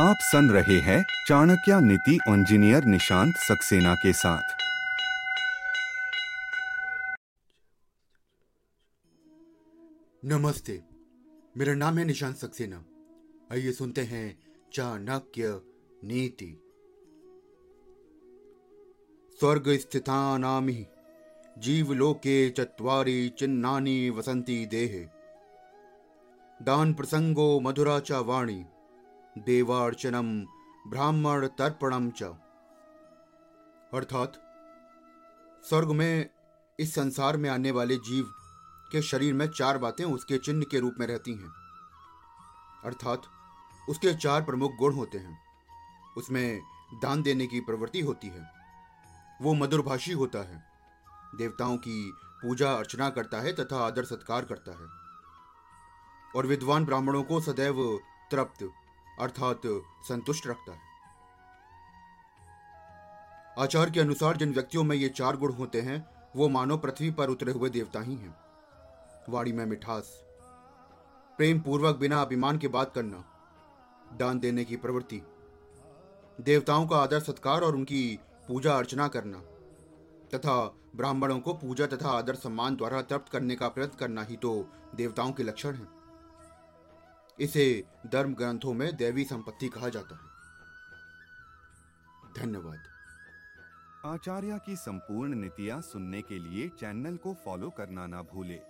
आप सुन रहे हैं चाणक्य नीति इंजीनियर निशांत सक्सेना के साथ। नमस्ते, मेरा नाम है निशांत सक्सेना। आइए सुनते हैं चाणक्य नीति। स्वर्ग स्थितानामि, जीवलोके चत्वारि चिन्नानि वसंती देहे। दान प्रसंगो मधुरा च वाणी। देवार्चनम ब्राह्मण तर्पणम च। अर्थात, स्वर्ग में, इस संसार में आने वाले जीव के शरीर में चार बातें उसके चिन्ह के रूप में रहती हैं। अर्थात, उसके चार प्रमुख गुण होते हैं। उसमें दान देने की प्रवृत्ति होती है। वो मधुरभाषी होता है। देवताओं की पूजा अर्चना करता है तथा आदर सत्कार करता है। और विद्वान ब्राह्मणों को सदैव तृप्त अर्थात संतुष्ट रखता है। आचार के अनुसार जिन व्यक्तियों में ये चार गुण होते हैं, वो मानव पृथ्वी पर उतरे हुए देवता ही हैं। वाणी में मिठास प्रेम पूर्वक बिना अभिमान के बात करना, दान देने की प्रवृत्ति, देवताओं का आदर सत्कार और उनकी पूजा अर्चना करना, तथा ब्राह्मणों को पूजा तथा आदर सम्मान द्वारा तृप्त करने का प्रयत्न करना ही तो देवताओं के लक्षण हैं। इसे धर्म ग्रंथों में देवी संपत्ति कहा जाता है। धन्यवाद। आचार्य की संपूर्ण नीतियाँ सुनने के लिए चैनल को फॉलो करना ना भूले।